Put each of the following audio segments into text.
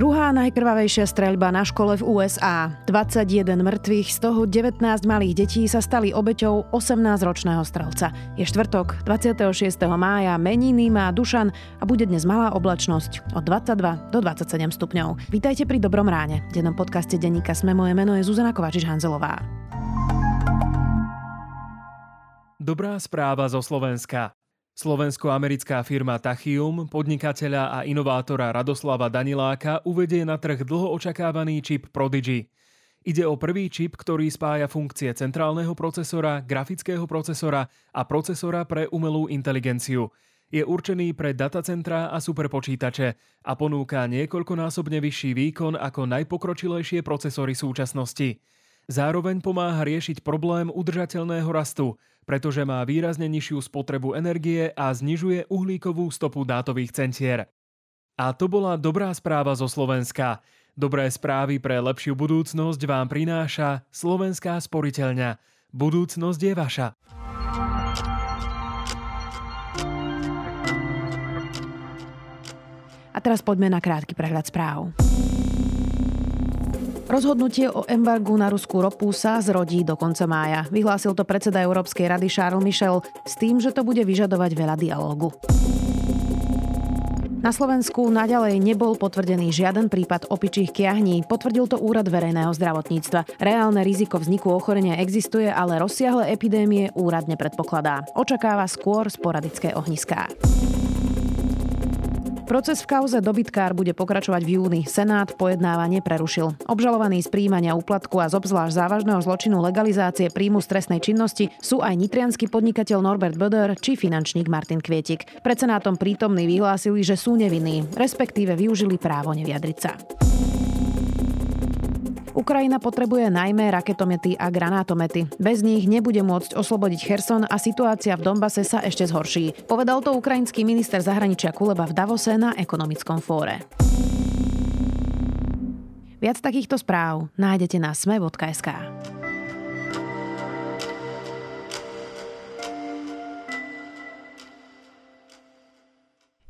Druhá najkrvavejšia streľba na škole v USA. 21 mŕtvych, z toho 19 malých detí sa stali obeťou 18-ročného strelca. Je štvrtok, 26. mája, meniny má Dušan a bude dnes malá oblačnosť od 22 do 27 stupňov. Vítajte pri Dobrom ráne. Dennom podcaste denníka Sme moje meno je Zuzana Kovačiš-Hanzelová. Dobrá správa zo Slovenska. Slovensko-americká firma Tachium, podnikateľa a inovátora Radoslava Daniláka uvedie na trh dlho očakávaný čip Prodigy. Ide o prvý čip, ktorý spája funkcie centrálneho procesora, grafického procesora a procesora pre umelú inteligenciu. Je určený pre datacentrá a superpočítače a ponúka niekoľkonásobne vyšší výkon ako najpokročilejšie procesory súčasnosti. Zároveň pomáha riešiť problém udržateľného rastu – pretože má výrazne nižšiu spotrebu energie a znižuje uhlíkovú stopu dátových centier. A to bola dobrá správa zo Slovenska. Dobré správy pre lepšiu budúcnosť vám prináša Slovenská sporiteľňa. Budúcnosť je vaša. A teraz poďme na krátky prehľad správ. Rozhodnutie o embargu na ruskú ropu sa zrodí do konca mája. Vyhlásil to predseda Európskej rady Charles Michel s tým, že to bude vyžadovať veľa dialógu. Na Slovensku naďalej nebol potvrdený žiaden prípad opičích kiahní. Potvrdil to Úrad verejného zdravotníctva. Reálne riziko vzniku ochorenia existuje, ale rozsiahle epidémie úrad nepredpokladá. Očakáva skôr sporadické ohniská. Proces v kauze dobytkár bude pokračovať v júni. Senát pojednávanie prerušil. Obžalovaní z príjmania úplatku a z obzvlášť závažného zločinu legalizácie príjmu stresnej činnosti sú aj nitrianský podnikateľ Norbert Böder či finančník Martin Kvietik. Pred Senátom prítomní vyhlásili, že sú nevinní, respektíve využili právo nevyjadriť sa. Ukrajina potrebuje najmä raketomety a granátomety. Bez nich nebude môcť oslobodiť Cherson a situácia v Donbase sa ešte zhorší. Povedal to ukrajinský minister zahraničia Kuleba v Davose na ekonomickom fóre. Viac takýchto správ nájdete na sme.sk.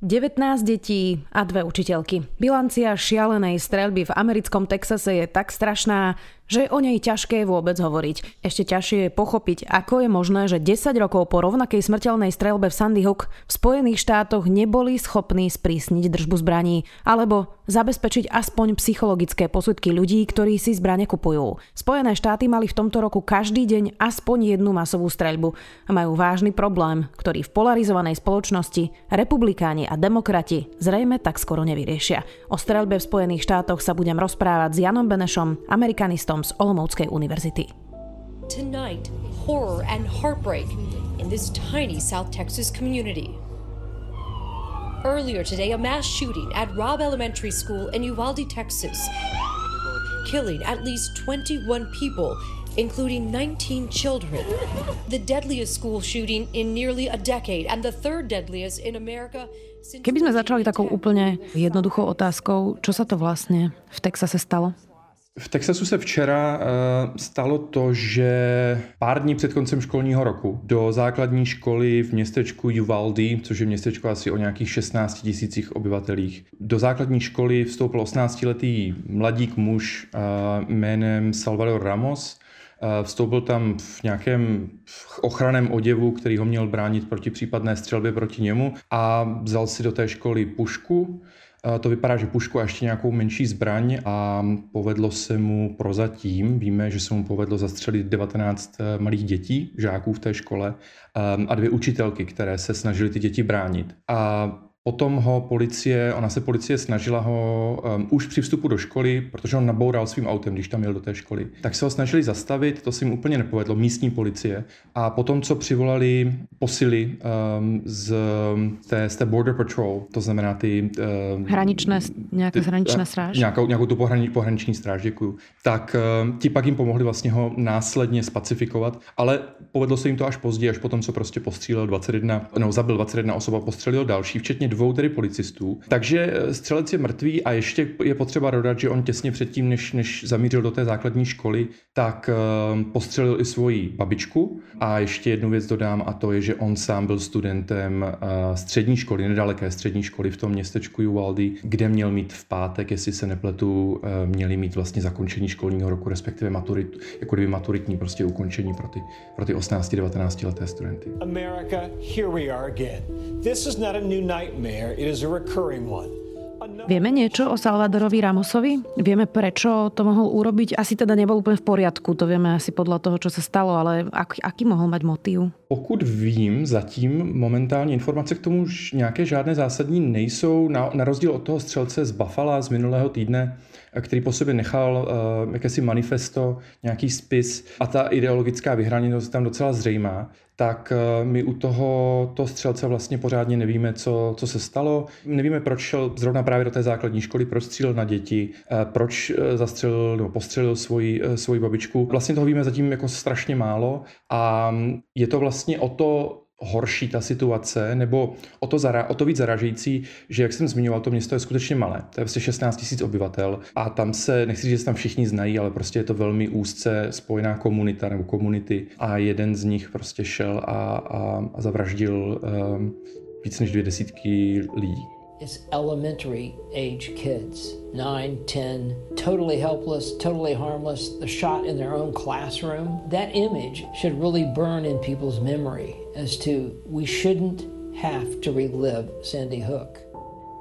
19 detí a dve učiteľky. Bilancia šialenej streľby v americkom Texase je tak strašná, že je o nej ťažké vôbec hovoriť. Ešte ťažšie je pochopiť, ako je možné, že 10 rokov po rovnakej smrteľnej streľbe v Sandy Hook v Spojených štátoch neboli schopní sprísniť držbu zbraní alebo zabezpečiť aspoň psychologické posudky ľudí, ktorí si zbrane kupujú. Spojené štáty mali v tomto roku každý deň aspoň jednu masovú streľbu a majú vážny problém, ktorý v polarizovanej spoločnosti republikáni a demokrati zrejme tak skoro nevyriešia. O streľbe v Spojených štátoch sa budem rozprávať s Janom Benešom, amerikanistom z Olomouckej univerzity. Tonight, horror and heartbreak in this tiny South Texas community. Earlier today, a mass shooting at Robb Elementary School in Uvalde, Texas, killing at least 21 people, including 19 children. The deadliest school shooting in nearly a decade and the third deadliest in America. Keby sme začali takou úplne jednoduchou otázkou, čo sa to vlastne v Texase stalo? V Texasu se včera uh, stalo to, že pár dní před koncem školního roku do základní školy v městečku Uvalde, což je městečko asi o nějakých 16 tisících obyvatelích, do základní školy vstoupil 18-letý mladík muž uh, jménem Salvador Ramos. Uh, vstoupil tam v nějakém ochranném oděvu, který ho měl bránit proti případné střelbě proti němu a vzal si do té školy pušku to vypadá, že pušku a ještě nějakou menší zbraň a povedlo se mu prozatím, víme, že se mu povedlo zastřelit 19 eh, malých dětí, žáků v té škole eh, a dvě učitelky, které se snažily ty děti bránit. A Potom ho policie, ona se policie snažila ho um, už při vstupu do školy, protože on naboural svým autem, když tam jel do té školy, tak se ho snažili zastavit, to se jim úplně nepovedlo, místní policie. A potom, co přivolali posily um, z, té, z té Border Patrol, to znamená ty... Um, hraničné, nějaké hraničné stráž? Nějakou, nějakou tu pohrani, pohraniční stráž, děkuju. Tak um, ti pak jim pomohli vlastně ho následně spacifikovat, ale povedlo se jim to až později, až potom, co prostě postřílel 21, no zabil 21 osoba, postřelil další, včetně dvou tedy policistů. Takže eh, střelec je mrtvý a ještě je potřeba dodat, že on těsně předtím, než, než zamířil do té základní školy, tak uh, postřelil i svoji babičku. A ještě jednu věc dodám a to je, že on sám byl studentem uh, střední školy, nedaleké střední školy v tom městečku Uvaldy, kde měl mít v pátek, jestli se nepletu, uh, měli mít vlastně zakončení školního roku, respektive maturit, jako kdyby maturitní prostě ukončení pro ty, pro ty 18-19 leté studenty. America, here we are again. This is not a new nightmare, it is a recurring one. Vieme niečo o Salvadorovi Ramosovi? Vieme, prečo to mohol urobiť? Asi teda nebol úplne v poriadku, to vieme asi podľa toho, čo sa stalo, ale ak, aký mohol mať motiv? Pokud vím, zatím momentálně informace k tomu už nějaké žádné zásadní nejsou, na, na rozdíl od toho střelce z Buffalo z minulého týdne, který po sobě nechal uh, jakési manifesto, nějaký spis a ta ideologická vyhraněnost je tam docela zřejmá, tak uh, my u toho to střelce vlastně pořádně nevíme, co, co se stalo. Nevíme, proč šel zrovna právě do té základní školy, proč střílel na děti, uh, proč zastřelil nebo postřelil svoji, svoji babičku. Vlastně toho víme zatím jako strašně málo a je to vlastně o to horší ta situace, nebo o to, zara, o to víc zaražející, že jak jsem zmiňoval, to město je skutečně malé. To je prostě 16 000 obyvatel a tam se, nechci říct, že se tam všichni znají, ale prostě je to velmi úzce spojená komunita nebo komunity a jeden z nich prostě šel a, a, a zavraždil um, víc než dvě desítky lidí. It's elementary age kids, 9, 10, totally helpless, totally harmless. They're shot in their own classroom. That image should really burn in people's memory as to we shouldn't have to relive Sandy Hook.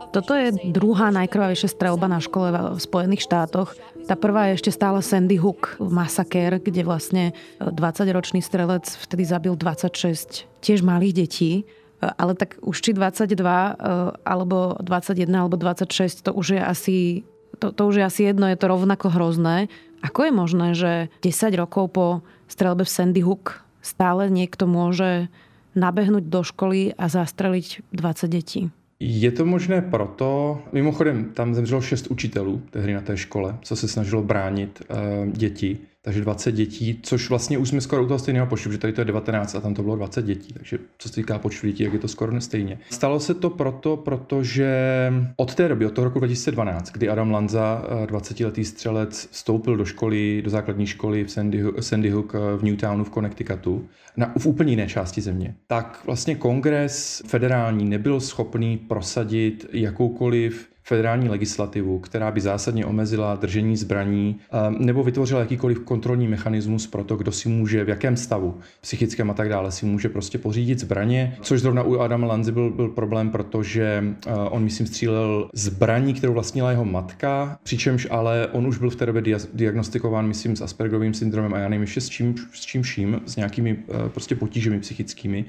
Toto je druhá najkrvavejšia strelba na škole v Spojených štátoch. Tá prvá je ešte stále Sandy Hook masaker, kde vlastne 20-ročný strelec vtedy zabil 26 tiež malých detí ale tak už či 22 eh, alebo 21 alebo 26 to už je asi to, to už je asi jedno, je to rovnako hrozné. Ako je možné, že 10 rokov po strelbe v Sandy Hook stále niekto môže nabehnúť do školy a zastreliť 20 detí? Je to možné proto, mimochodem tam zemřelo šest učitelů tehdy na té škole, co se snažilo bránit uh, děti takže 20 dětí, což vlastně už jsme skoro u toho stejného počtu, že tady to je 19 a tam to bylo 20 dětí, takže co se týká počtu dětí, jak je to skoro stejně. Stalo se to proto, protože od té doby, od toho roku 2012, kdy Adam Lanza, 20-letý střelec, vstoupil do školy, do základní školy v Sandy, Sandy Hook eh, v Newtownu v Connecticutu, na, v úplně jiné části země, tak vlastně kongres federální nebyl schopný prosadit jakoukoliv federální legislativu, která by zásadně omezila držení zbraní nebo vytvořila jakýkoliv kontrolní mechanismus pro to, kdo si může, v jakém stavu psychickém a tak dále si může prostě pořídit zbraně, což zrovna u Adama Lanzy byl, byl problém, protože on, myslím, střílel zbraní, kterou vlastnila jeho matka, přičemž ale on už byl v té době diagnostikován, myslím, s Aspergerovým syndromem a já nevím ještě s čím, s čím vším, s nějakými prostě potížemi psychickými.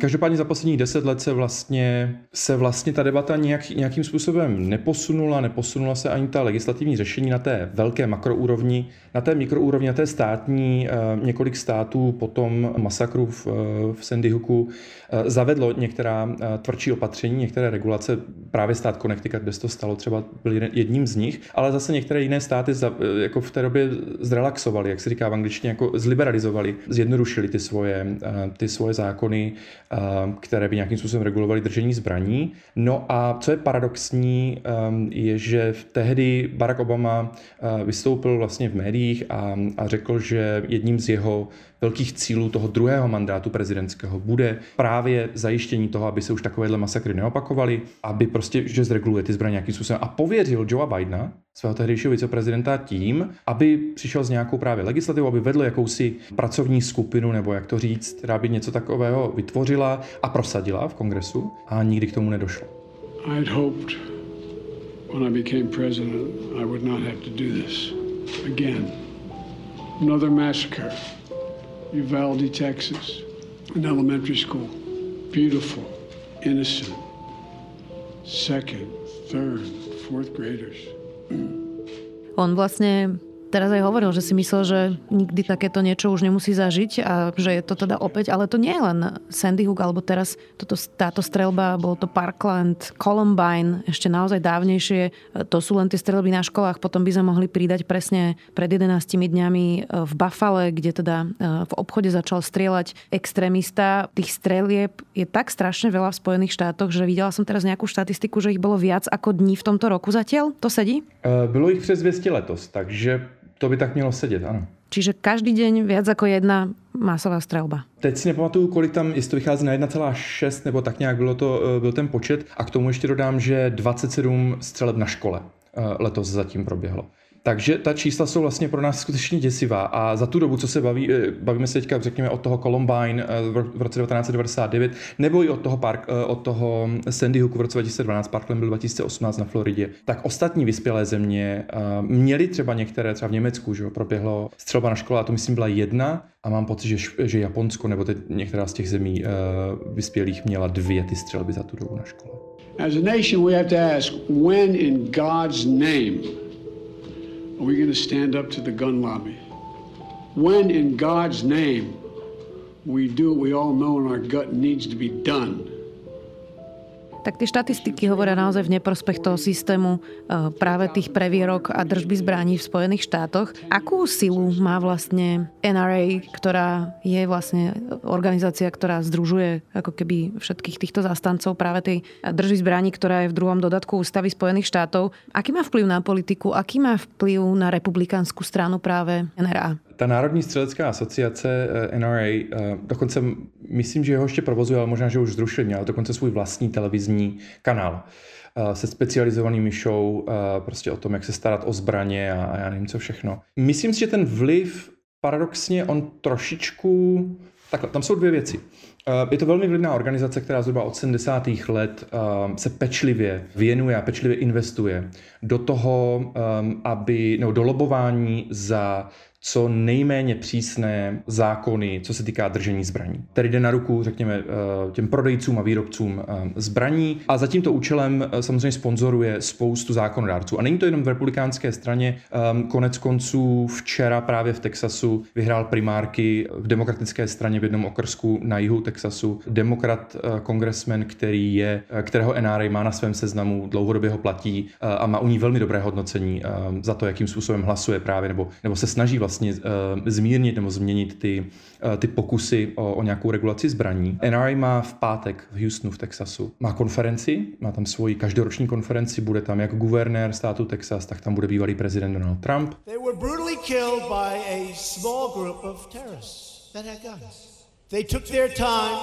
Každopádně za posledních deset let se vlastně, se vlastně ta debata nějak, nějakým způsobem neposunula, neposunula se ani ta legislativní řešení na té velké makroúrovni, na té mikroúrovni, na té státní, eh, několik států potom masakru v, eh, v Sandy Hooku eh, zavedlo některá tvrdší opatření, některé regulace, právě stát Connecticut, kde se to stalo, třeba byl jedním z nich, ale zase některé jiné státy jako v té době zrelaxovali, jak se říká v angličtině, jako zliberalizovali, zjednodušili ty svoje, ty svoje zákony, které by nějakým způsobem regulovaly držení zbraní. No a co je paradoxní, Ehm, je, že tehdy Barack Obama eh, vystoupil vlastně v médiích a, a řekl, že jedním z jeho velkých cílů toho druhého mandátu prezidentského bude právě zajištění toho, aby se už takovéhle masakry neopakovaly, aby prostě, že zreguluje ty zbraně nějakým způsobem a pověřil Joea Bidena, svého tehdejšího viceprezidenta, tím, aby přišel s nějakou právě legislativou, aby vedl jakousi pracovní skupinu, nebo jak to říct, která by něco takového vytvořila a prosadila v kongresu a nikdy k tomu nedošlo. I'd hoped when I became president, I would not have to do this again. Another massacre, Uvalde, Texas, an elementary school. Beautiful, innocent, second, third, fourth graders. On vlastne teraz aj hovoril, že si myslel, že nikdy takéto niečo už nemusí zažiť a že je to teda opäť, ale to nie je len Sandy Hook, alebo teraz toto, táto strelba, bol to Parkland, Columbine, ešte naozaj dávnejšie. To sú len tie strelby na školách, potom by sme mohli pridať presne pred 11 dňami v Buffale, kde teda e, v obchode začal strieľať extrémista. Tých strelieb je tak strašne veľa v Spojených štátoch, že videla som teraz nejakú štatistiku, že ich bolo viac ako dní v tomto roku zatiaľ. To sedí? E, bylo ich přes 200 letos, takže to by tak mělo sedět, ano. Čiže každý deň viac ako jedna masová strelba. Teď si nepamatuju, kolik tam, jestli to vychází na 1,6 nebo tak nějak bylo to, e, byl ten počet. A k tomu ještě dodám, že 27 střeleb na škole letos zatím proběhlo. Takže ta čísla jsou vlastně pro nás skutečně děsivá a za tu dobu, co se baví, eh, bavíme se teďka, řekněme, od toho Columbine eh, v roce 1999, nebo i od toho, park, eh, od toho Sandy Hooku v roce 2012, Parkland byl 2018 na Floridě, tak ostatní vyspělé země měly třeba některé, třeba v Německu, že proběhlo střelba na škole, a to myslím byla jedna, a mám pocit, že, že Japonsko nebo teď některá z těch zemí vyspělých měla dvě ty střelby za tu dobu na škole. As a nation we have to ask, when in God's name Are we going to stand up to the gun lobby? When, in God's name, we do what we all know in our gut needs to be done? Tak tie štatistiky hovoria naozaj v neprospech toho systému eh, práve tých previerok a držby zbraní v Spojených štátoch. Akú silu má vlastne NRA, ktorá je vlastne organizácia, ktorá združuje ako keby všetkých týchto zastancov práve tej držby zbraní, ktorá je v druhom dodatku ústavy Spojených štátov. Aký má vplyv na politiku? Aký má vplyv na republikánsku stranu práve NRA? Ta Národní střelecká asociace eh, NRA, eh, dokonce myslím, že ho ještě provozuje, ale možná, že už zrušil, měl dokonce svůj vlastní televizní kanál eh, se specializovanými show prostě o tom, jak se starat o zbraně a já nevím co všechno. Myslím si, že ten vliv paradoxně on trošičku... Takhle, tam jsou dvě věci. Je to velmi vlivná organizace, která zhruba od 70. let se pečlivě věnuje a pečlivě investuje do toho, aby, nebo do lobování za co nejméně přísné zákony, co se týká držení zbraní. Tedy jde na ruku, řekněme, eh, těm prodejcům a výrobcům eh, zbraní a za tímto účelem eh, samozřejmě sponzoruje spoustu zákonodárců. A není to jenom v republikánské straně. Konec konců včera právě v Texasu vyhrál primárky v demokratické straně v jednom okrsku na jihu Texasu demokrat kongresmen, který je, kterého NRA má na svém seznamu, dlouhodobě ho platí a má u ní velmi dobré hodnocení za to, jakým způsobem hlasuje právě nebo, nebo se snaží vlastně vlastně uh, zmírnit nebo změnit ty, uh, ty pokusy o, o nějakou regulaci zbraní. NRA má v pátek v Houstonu v Texasu. Má konferenci, má tam svoji každoroční konferenci, bude tam jak guvernér státu Texas, tak tam bude bývalý prezident Donald Trump. They were brutally killed by a small group of terrorists that had guns. They took their time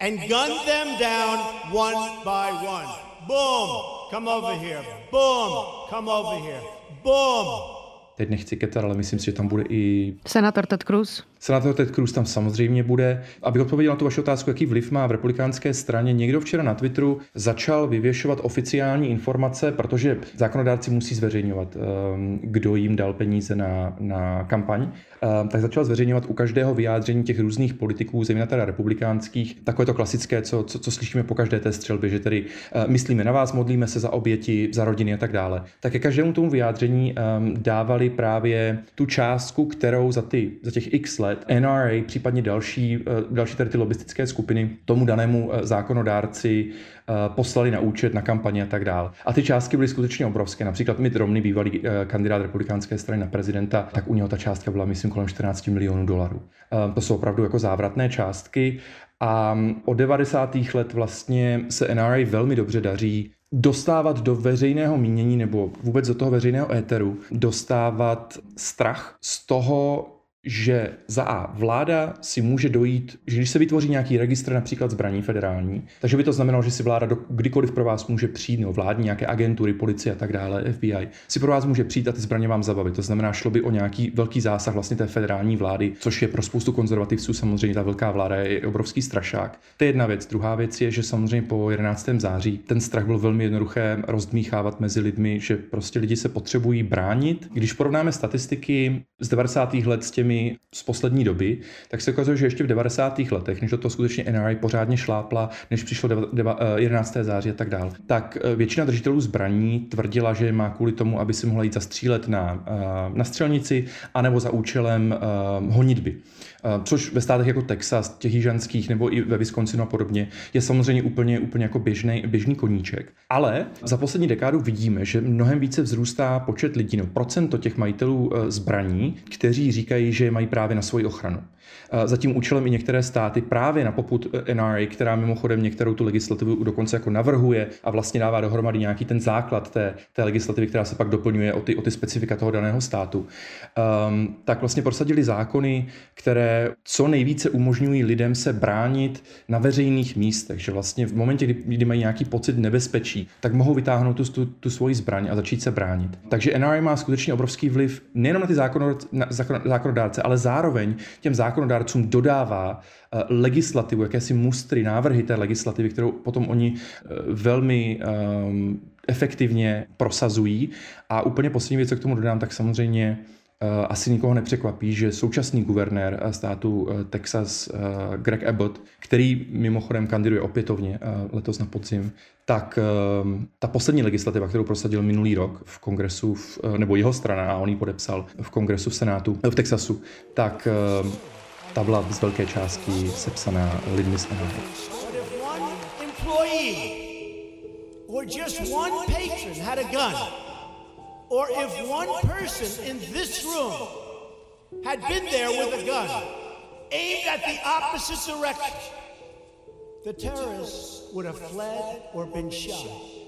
and gunned them down one by one. Boom, come over here. Boom, come over here. Boom, teď nechci ketat, ale myslím si, že tam bude i... Senátor Ted Cruz. Senátor Ted Cruz tam samozřejmě bude. Abych odpověděl na tu vaši otázku, jaký vliv má v republikánské straně, někdo včera na Twitteru začal vyvěšovat oficiální informace, protože zákonodárci musí zveřejňovat, ehm, kdo jim dal peníze na, na kampaň, ehm, tak začal zveřejňovat u každého vyjádření těch různých politiků, zejména teda republikánských, takové to klasické, co, co, co slyšíme po každé té střelbě, že tedy ehm, myslíme na vás, modlíme se za oběti, za rodiny a tak dále. Tak ke každému tomu vyjádření dávali právě tu částku, kterou za, ty, za těch x let let NRA, případně další, eh, další tady ty lobistické skupiny tomu danému eh, zákonodárci eh, poslali na účet, na kampaně a tak dále. A ty částky byly skutečně obrovské. Například Mitt Romney, bývalý kandidát republikánské strany na prezidenta, tak u něho ta částka byla, myslím, kolem 14 milionů dolarů. To jsou opravdu jako závratné částky. A mm, od 90. let vlastně se NRA velmi dobře daří dostávat do veřejného mínění nebo vůbec do toho veřejného éteru, dostávat strach z toho, že za A vláda si může dojít, že když se vytvoří nějaký registr například zbraní federální, takže by to znamenalo, že si vláda do, kdykoliv pro vás může přijít, no vládní nějaké agentury, policie a tak dále, FBI, si pro vás může přijít a ty zbraně vám zabavit. To znamená, šlo by o nějaký velký zásah vlastně té federální vlády, což je pro spoustu konzervativců samozřejmě ta velká vláda je obrovský strašák. To je jedna věc. Druhá věc je, že samozřejmě po 11. září ten strach byl velmi jednoduché rozdmíchávat mezi lidmi, že prostě lidi se potřebují bránit. Když porovnáme statistiky z 90. let s těmi zbraněmi z poslední doby, tak se ukazuje, že ještě v 90. letech, než do toho skutečně NRA pořádně šlápla, než přišlo 11. Eh, září a tak dále, tak eh, většina držitelů zbraní tvrdila, že má kvůli tomu, aby si mohla jít zastřílet na, na střelnici anebo za účelem honitby. Což ve státech jako Texas, těch jižanských nebo i ve Wisconsinu a podobně je samozřejmě úplně, úplně jako běžný, běžný koníček. Ale za poslední dekádu vidíme, že mnohem více vzrůstá počet lidí, no procento těch majitelů e, zbraní, kteří říkají, že mají právě na svoji ochranu. Za tím účelem i některé státy právě na poput e, NRA, která mimochodem některou tu legislativu dokonce jako navrhuje a vlastně dává dohromady nějaký ten základ té, té legislativy, která se pak doplňuje o ty, o ty specifika toho daného státu, um, tak vlastně prosadili zákony, které co nejvíce umožňují lidem se bránit na veřejných místech, že vlastně v momentě, kdy, kdy mají nějaký pocit nebezpečí, tak mohou vytáhnout tu, tu, tu svoji zbraň a začít se bránit. Takže NRA má skutečně obrovský vliv nejenom na ty zákonodárce, ale zároveň těm zákonodárcům dodává eh, legislativu, jakési mustry, návrhy té legislativy, kterou potom oni eh, velmi um, efektivně prosazují. A úplně poslední věc, co k tomu dodám, tak samozřejmě Eh, asi nikoho nepřekvapí, že současný guvernér státu Texas Greg Abbott, který mimochodem kandiduje opětovně letos na podzim, tak ta poslední legislativa, kterou prosadil minulý rok v kongresu, nebo jeho strana, a on ji podepsal v kongresu v Senátu v Texasu, tak ta byla z velké části sepsaná lidmi z. Or just one patron had a gun or if one person in this room had been there with a gun aimed at the opposite direction, the terrorists would have fled or been shot.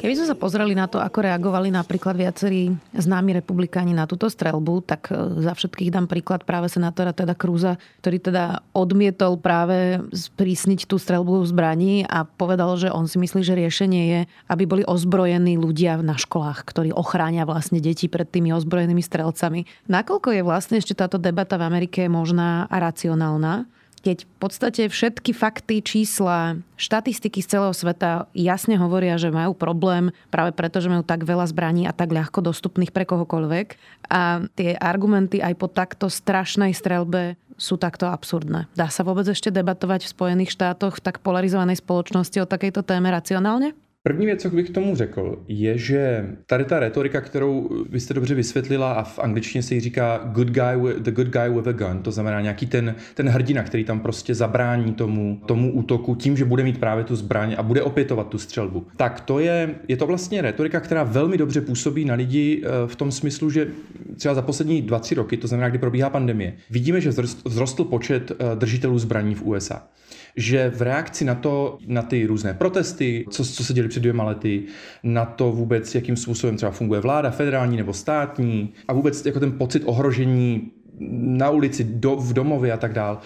Keby sme sa pozreli na to, ako reagovali napríklad viacerí známi republikáni na túto strelbu, tak e, za všetkých dám príklad práve senátora teda Krúza, ktorý teda odmietol práve sprísniť tú strelbu zbraní a povedal, že on si myslí, že riešenie je, aby boli ozbrojení ľudia na školách, ktorí ochránia vlastne deti pred tými ozbrojenými strelcami. Nakoľko je vlastne ešte táto debata v Amerike možná a racionálna? Keď v podstate všetky fakty, čísla, štatistiky z celého sveta jasne hovoria, že majú problém práve preto, že majú tak veľa zbraní a tak ľahko dostupných pre kohokoľvek. A tie argumenty aj po takto strašnej strelbe sú takto absurdné. Dá sa vôbec ešte debatovať v Spojených štátoch v tak polarizovanej spoločnosti o takejto téme racionálne? První věc, co bych k tomu řekl, je, že tady ta retorika, kterou vy jste dobře vysvětlila a v angličtině se jí říká good guy with, the good guy with a gun, to znamená nějaký ten, ten hrdina, který tam prostě zabrání tomu, tomu útoku tím, že bude mít právě tu zbraň a bude opětovat tu střelbu. Tak to je, je to vlastně retorika, která velmi dobře působí na lidi eh, v tom smyslu, že třeba za poslední dva, tři roky, to znamená, kdy probíhá pandemie, vidíme, že vzrostl počet eh, držitelů zbraní v USA že v reakci na to, na ty různé protesty, co, co se děli před dvěma lety, na to vůbec, jakým způsobem třeba funguje vláda, federální nebo státní a vůbec jako ten pocit ohrožení na ulici, do, v domově a tak dál.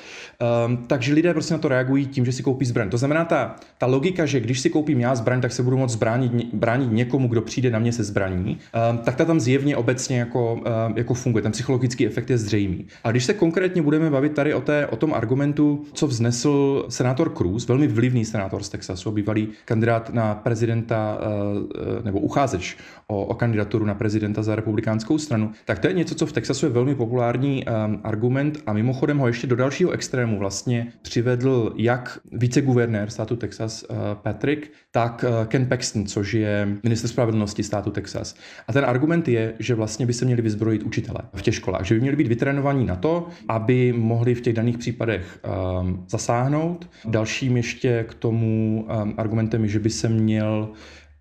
Um, takže lidé prostě na to reagují tím, že si koupí zbraň. To znamená ta, ta logika, že když si koupím já zbraň, tak se budu moct bránit, bránit někomu, kdo přijde na mě se zbraní, um, tak ta tam zjevně obecně jako, um, jako funguje. Ten psychologický efekt je zřejmý. A když se konkrétně budeme bavit tady o, té, o tom argumentu, co vznesl senátor Cruz, velmi vlivný senátor z Texasu, bývalý kandidát na prezidenta uh, nebo uchazeč o, o kandidaturu na prezidenta za republikánskou stranu, tak to je něco, co v Texasu je velmi populární um, argument a mimochodem ho ještě do dalšího extrému vlastně přivedl jak viceguvernér státu Texas uh, Patrick, tak uh, Ken Paxton, což je minister spravedlnosti státu Texas. A ten argument je, že vlastně by se měli vyzbrojit učitele v těch školách, že by měli být vytrénovaní na to, aby mohli v těch daných případech um, zasáhnout. Dalším ještě k tomu um, argumentem je, že by se měl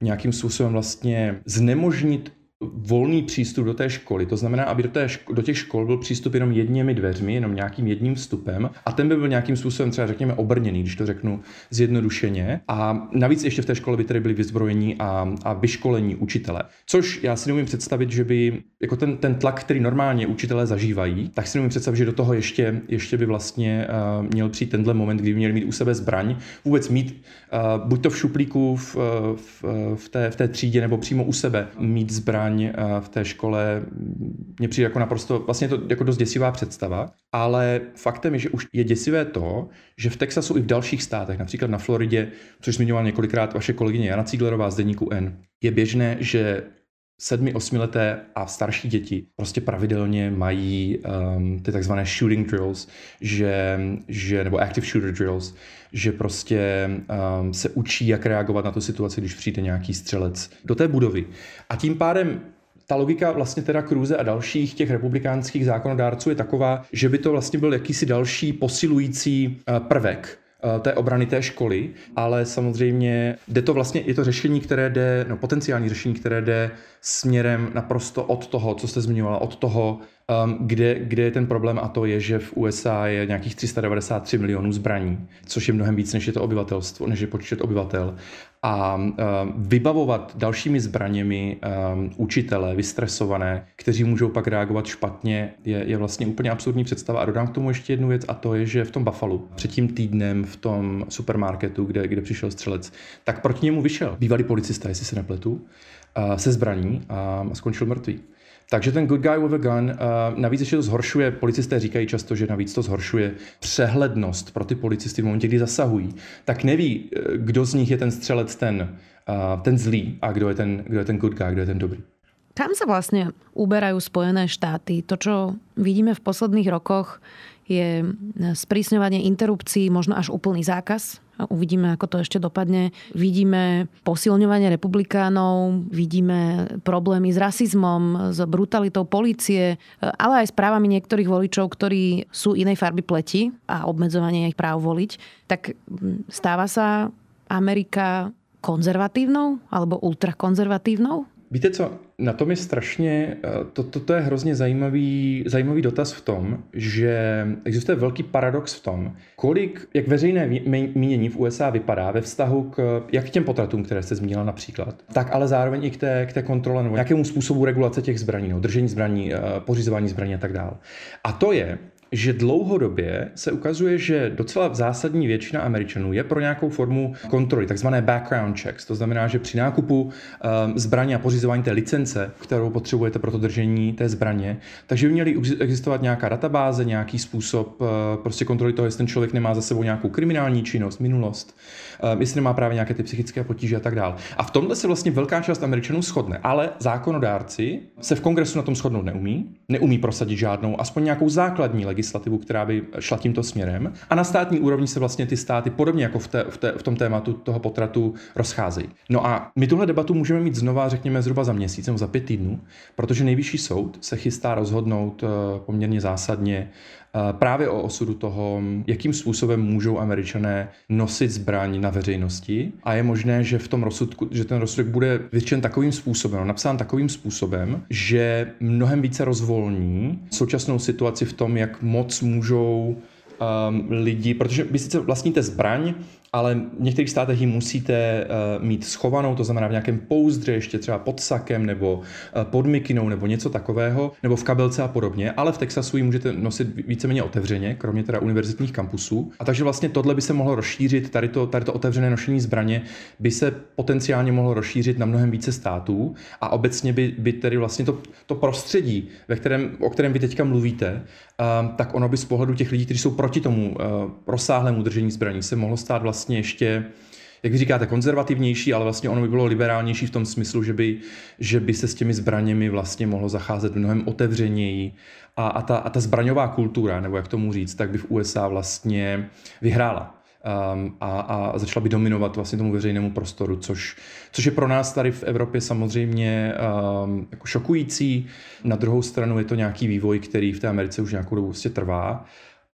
nějakým způsobem vlastně znemožnit volný přístup do té školy. To znamená, aby do, té ško- do těch škol byl přístup jenom jedněmi dveřmi, jenom nějakým jedním vstupem a ten by byl nějakým způsobem třeba řekněme obrněný, když to řeknu zjednodušeně. A navíc ještě v té škole by tedy byli vyzbrojení a, a vyškolení učitele. Což já si neumím představit, že by jako ten, ten tlak, který normálně učitelé zažívají, tak si neumím představit, že do toho ještě, ještě by vlastně uh, měl přijít tenhle moment, kdy by měli mít u sebe zbraň, vůbec mít uh, buď to v šuplíku v, v, v, té, v té třídě nebo přímo u sebe mít zbraň zbraň eh, v té škole mně přijde jako naprosto, vlastně to jako dost děsivá představa, ale faktem je, že už je děsivé to, že v Texasu i v dalších státech, například na Floridě, což zmiňoval několikrát vaše kolegyně Jana Cíglerová z deníku N, je běžné, že sedmi, osmileté a starší děti prostě pravidelně mají um, ty takzvané shooting drills, že, že, nebo active shooter drills, že prostě um, se učí, jak reagovat na tu situaci, když přijde nějaký střelec do té budovy. A tím pádem ta logika vlastně teda Kruze a dalších těch republikánských zákonodárců je taková, že by to vlastně byl jakýsi další posilující uh, prvek Eh, té obrany té školy, ale samozřejmě jde to vlastně, je to řešení, které jde, no potenciální řešení, které jde směrem naprosto od toho, co jste zmiňovala, od toho, um, kde, kde je ten problém a to je, že v USA je nějakých 393 milionů zbraní, což je mnohem víc, než je to obyvatelstvo, než je počet obyvatel. A um, vybavovat dalšími zbraněmi um, učitele, vystresované, kteří můžou pak reagovat špatně, je, je vlastně úplně absurdní představa. A dodám k tomu ještě jednu věc a to je, že v tom Buffalo, před tím týdnem v tom supermarketu, kde, kde přišel střelec, tak proti němu vyšel bývalý policista, jestli se nepletu, uh, se zbraní a skončil mrtvý. Takže ten good guy with a gun, uh, navíc ještě to zhoršuje, policisté říkají často, že navíc to zhoršuje přehlednost pro ty policisty v momentě, kdy zasahují. Tak neví, eh, kdo z nich je ten střelec ten, uh, ten zlý a kdo je ten, kdo je ten good guy, kdo je ten dobrý. Kam sa vlastne uberajú Spojené štáty? To, čo vidíme v posledných rokoch, je sprísňovanie interrupcií, možno až úplný zákaz Uvidíme, ako to ešte dopadne. Vidíme posilňovanie republikánov, vidíme problémy s rasizmom, s brutalitou policie, ale aj s právami niektorých voličov, ktorí sú inej farby pleti a obmedzovanie ich práv voliť. Tak stáva sa Amerika konzervatívnou alebo ultrakonzervatívnou? Víte co, na tom je strašně, eh, to, to, to je hrozně zajímavý, zajímavý dotaz v tom, že existuje velký paradox v tom, kolik, jak veřejné mínění v USA vypadá ve vztahu k, jak k těm potratům, které jste zmínila například, tak ale zároveň i k té, k té kontrole nebo nějakému způsobu regulace těch zbraní, no, držení zbraní, eh, pořizování zbraní a tak dále. A to je, že dlouhodobě se ukazuje, že docela zásadní většina Američanů je pro nějakou formu kontroly, takzvané background checks. To znamená, že při nákupu um, zbraně a pořizování té licence, kterou potřebujete pro to držení té zbraně, takže by měly existovat nějaká databáze, nějaký způsob uh, prostě kontroly toho, jestli ten člověk nemá za sebou nějakou kriminální činnost, minulost, jestli nemá právě nějaké ty psychické potíže a tak dále. A v tomhle se vlastně velká část Američanů shodne, ale zákonodárci se v kongresu na tom shodnout neumí, neumí prosadit žádnou, aspoň nějakou základní legislativu která by šla tímto směrem. A na státní úrovni se vlastně ty státy, podobně jako v, té, v, té, v tom tématu toho potratu, rozcházejí. No a my tuhle debatu můžeme mít znova, řekněme, zhruba za měsíc nebo za pět týdnů, protože nejvyšší soud se chystá rozhodnout eh, poměrně zásadně právě o osudu toho, jakým způsobem můžou američané nosit zbraň na veřejnosti. A je možné, že v tom rozsudku, že ten rozsudek bude vyřčen takovým způsobem, napsán takovým způsobem, že mnohem více rozvolní současnou situaci v tom, jak moc můžou um, lidi, protože vy sice vlastníte zbraň, ale v některých státech ji musíte uh, mít schovanou, to znamená v nějakém pouzdře, ještě třeba pod sakem nebo uh, pod mikinou nebo něco takového, nebo v kabelce a podobně, ale v Texasu ji můžete nosit víceméně otevřeně, kromě teda univerzitních kampusů. A takže vlastně tohle by se mohlo rozšířit, tady to, tady to otevřené nošení zbraně by se potenciálně mohlo rozšířit na mnohem více států a obecně by, by tedy vlastně to, to prostředí, ve kterém, o kterém vy teďka mluvíte, um, tak ono by z pohledu těch lidí, kteří jsou proti tomu rozsáhlému držení zbraní, se mohlo stát vlastně vlastně ještě jak vy říkáte, konzervativnější, ale vlastně ono by bylo liberálnější v tom smyslu, že by, že by se s těmi zbraněmi vlastně mohlo zacházet mnohem otevřeněji a, a, ta, a ta zbraňová kultura, nebo jak tomu říct, tak by v USA vlastně vyhrála. Um, a, a začala by dominovat vlastně tomu veřejnému prostoru, což, což je pro nás tady v Evropě samozřejmě um, jako šokující. Na druhou stranu je to nějaký vývoj, který v té Americe už nějakou dobu vlastně trvá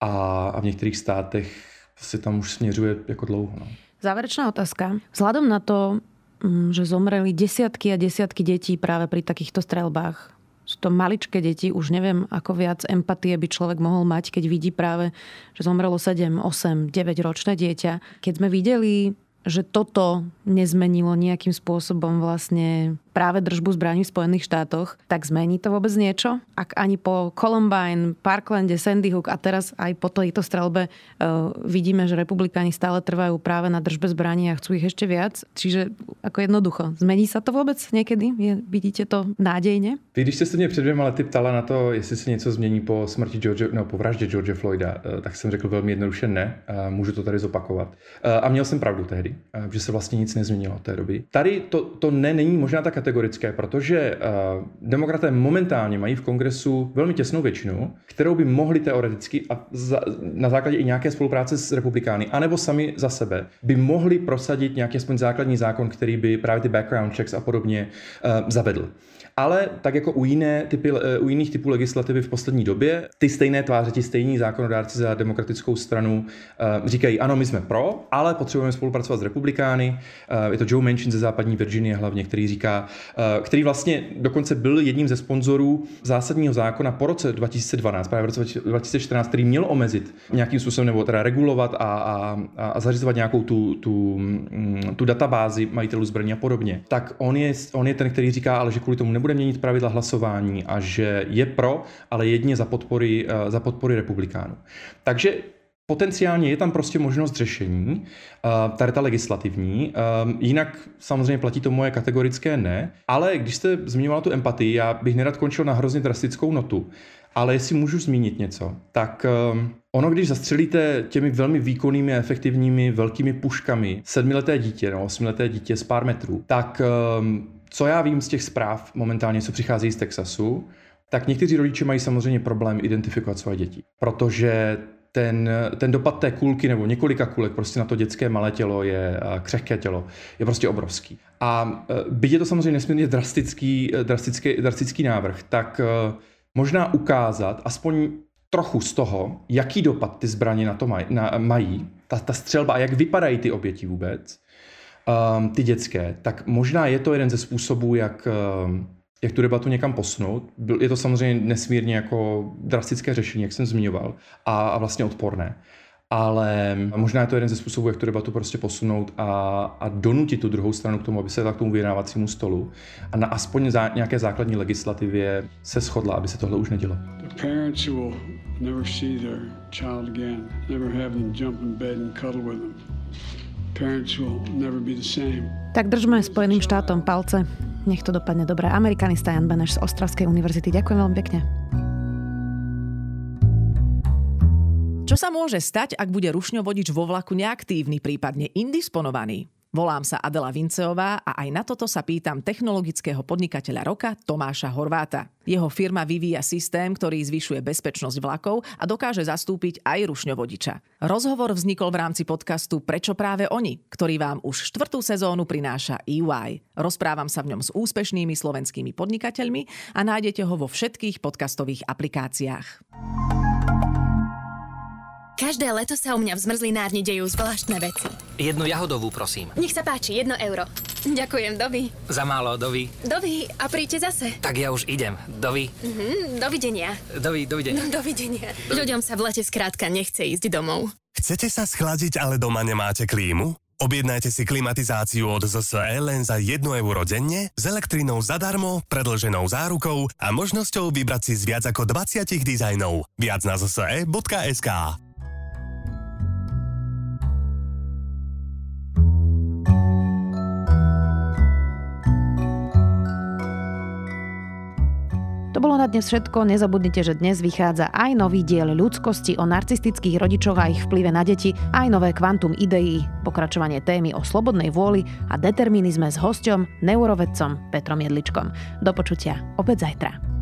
a, a v některých státech si tam už směřuje jako dlouho. No. Záverečná otázka. Vzhľadom na to, mm, že zomreli desiatky a desiatky detí práve pri takýchto strelbách, sú to maličké deti, už neviem, ako viac empatie by človek mohol mať, keď vidí práve, že zomrelo 7, 8, 9 ročné dieťa. Keď sme videli, že toto nezmenilo nejakým spôsobom vlastne práve držbu zbraní v Spojených štátoch, tak zmení to vôbec niečo? Ak ani po Columbine, Parklande, Sandy Hook a teraz aj po tejto strelbe uh, vidíme, že republikáni stále trvajú práve na držbe zbraní a chcú ich ešte viac. Čiže ako jednoducho, zmení sa to vôbec niekedy? Je, vidíte to nádejne? Ty, když jste se mě před dvěma lety ptala na to, jestli se něco změní po smrti George, no, po vraždě George Floyda, eh, tak jsem řekl velmi jednoduše ne. Můžu to tady zopakovat. Eh, a měl jsem pravdu tehdy, že se vlastně nic nezměnilo od té doby. Tady to, to ne není možná ta kategorické, protože uh, demokraté momentálně mají v kongresu velmi těsnou většinu, kterou by mohli teoreticky a za, na základě i nějaké spolupráce s republikány, anebo sami za sebe, by mohli prosadit nějaký aspoň základní zákon, který by právě ty background checks a podobně uh, zavedl. Ale tak jako u, jiné typy, eh, u jiných typů legislativy v poslední době, ty stejné tváře, ti stejní zákonodárci za demokratickou stranu uh, říkají, ano, my jsme pro, ale potřebujeme spolupracovat s republikány. Uh, je to Joe Manchin ze západní Virginie hlavně, který říká, který vlastně dokonce byl jedním ze sponzorů zásadního zákona po roce 2012, právě v roce 2014, který měl omezit nějakým způsobem nebo teda regulovat a, a, a zařizovat nějakou tu, tu, mm, tu databázi majitelů zbraní a podobně. Tak on je, on je ten, který říká, ale že kvůli tomu nebude nebude měnit pravidla hlasování a že je pro, ale jedně za podpory, eh, za podpory republikánů. Takže Potenciálně je tam prostě možnost řešení, eh, tady ta legislativní. Eh, jinak samozřejmě platí to moje kategorické ne, ale když jste zmiňovala tu empatii, já bych nerad končil na hrozně drastickou notu, ale jestli můžu zmínit něco, tak ono, když zastřelíte těmi velmi výkonnými a efektivními velkými puškami sedmileté dítě nebo osmileté dítě z pár metrů, tak co já vím z těch zpráv momentálně, co přichází z Texasu, tak někteří rodiče mají samozřejmě problém identifikovat své děti, protože ten, ten dopad té kulky nebo několika kulek prostě na to dětské malé tělo je křehké tělo, je prostě obrovský. A e, byť je to samozřejmě nesmírně drastický, e, drastický, drastický návrh, tak e, možná ukázat aspoň trochu z toho, jaký dopad ty zbraně na to maj, na, mají, ta, ta střelba a jak vypadají ty oběti vůbec, um, ty dětské, tak možná je to jeden ze způsobů, jak, um, jak tu debatu někam posunout. Je to samozřejmě nesmírně jako drastické řešení, jak jsem zmiňoval, a, a vlastně odporné. Ale možná je to jeden ze způsobů, jak tu debatu prostě posunout a, a donutit tu druhou stranu k tomu, aby se tak tomu vyjednávacímu stolu a na aspoň za, nějaké základní legislativě se shodla, aby se tohle už nedělo. The Tak držme Spojeným štátom palce. Nech to dopadne dobre. Amerikanista Jan Beneš z Ostravskej univerzity. Ďakujem veľmi pekne. Čo sa môže stať, ak bude rušňovodič vo vlaku neaktívny, prípadne indisponovaný? Volám sa Adela Vinceová a aj na toto sa pýtam technologického podnikateľa roka Tomáša Horváta. Jeho firma vyvíja systém, ktorý zvyšuje bezpečnosť vlakov a dokáže zastúpiť aj rušňovodiča. Rozhovor vznikol v rámci podcastu Prečo práve oni, ktorý vám už štvrtú sezónu prináša EY. Rozprávam sa v ňom s úspešnými slovenskými podnikateľmi a nájdete ho vo všetkých podcastových aplikáciách. Každé leto sa u mňa v zmrzlinárni dejú zvláštne veci. Jednu jahodovú, prosím. Nech sa páči, jedno euro. Ďakujem, Dovi. Za málo, Dovi. Dovi, a príďte zase. Tak ja už idem. Dovi. Mhm, dovidenia. Dovi, dovidenia. No, dovidenia. Dovi. Ľuďom sa v lete skrátka nechce ísť domov. Chcete sa schladiť, ale doma nemáte klímu? Objednajte si klimatizáciu od ZSE len za 1 euro denne, s elektrinou zadarmo, predlženou zárukou a možnosťou vybrať si z viac ako 20 dizajnov. Viac na zse.sk. To bolo na dnes všetko. Nezabudnite, že dnes vychádza aj nový diel ľudskosti o narcistických rodičoch a ich vplyve na deti, aj nové kvantum ideí, pokračovanie témy o slobodnej vôli a determinizme s hosťom, neurovedcom Petrom Jedličkom. Do počutia opäť zajtra.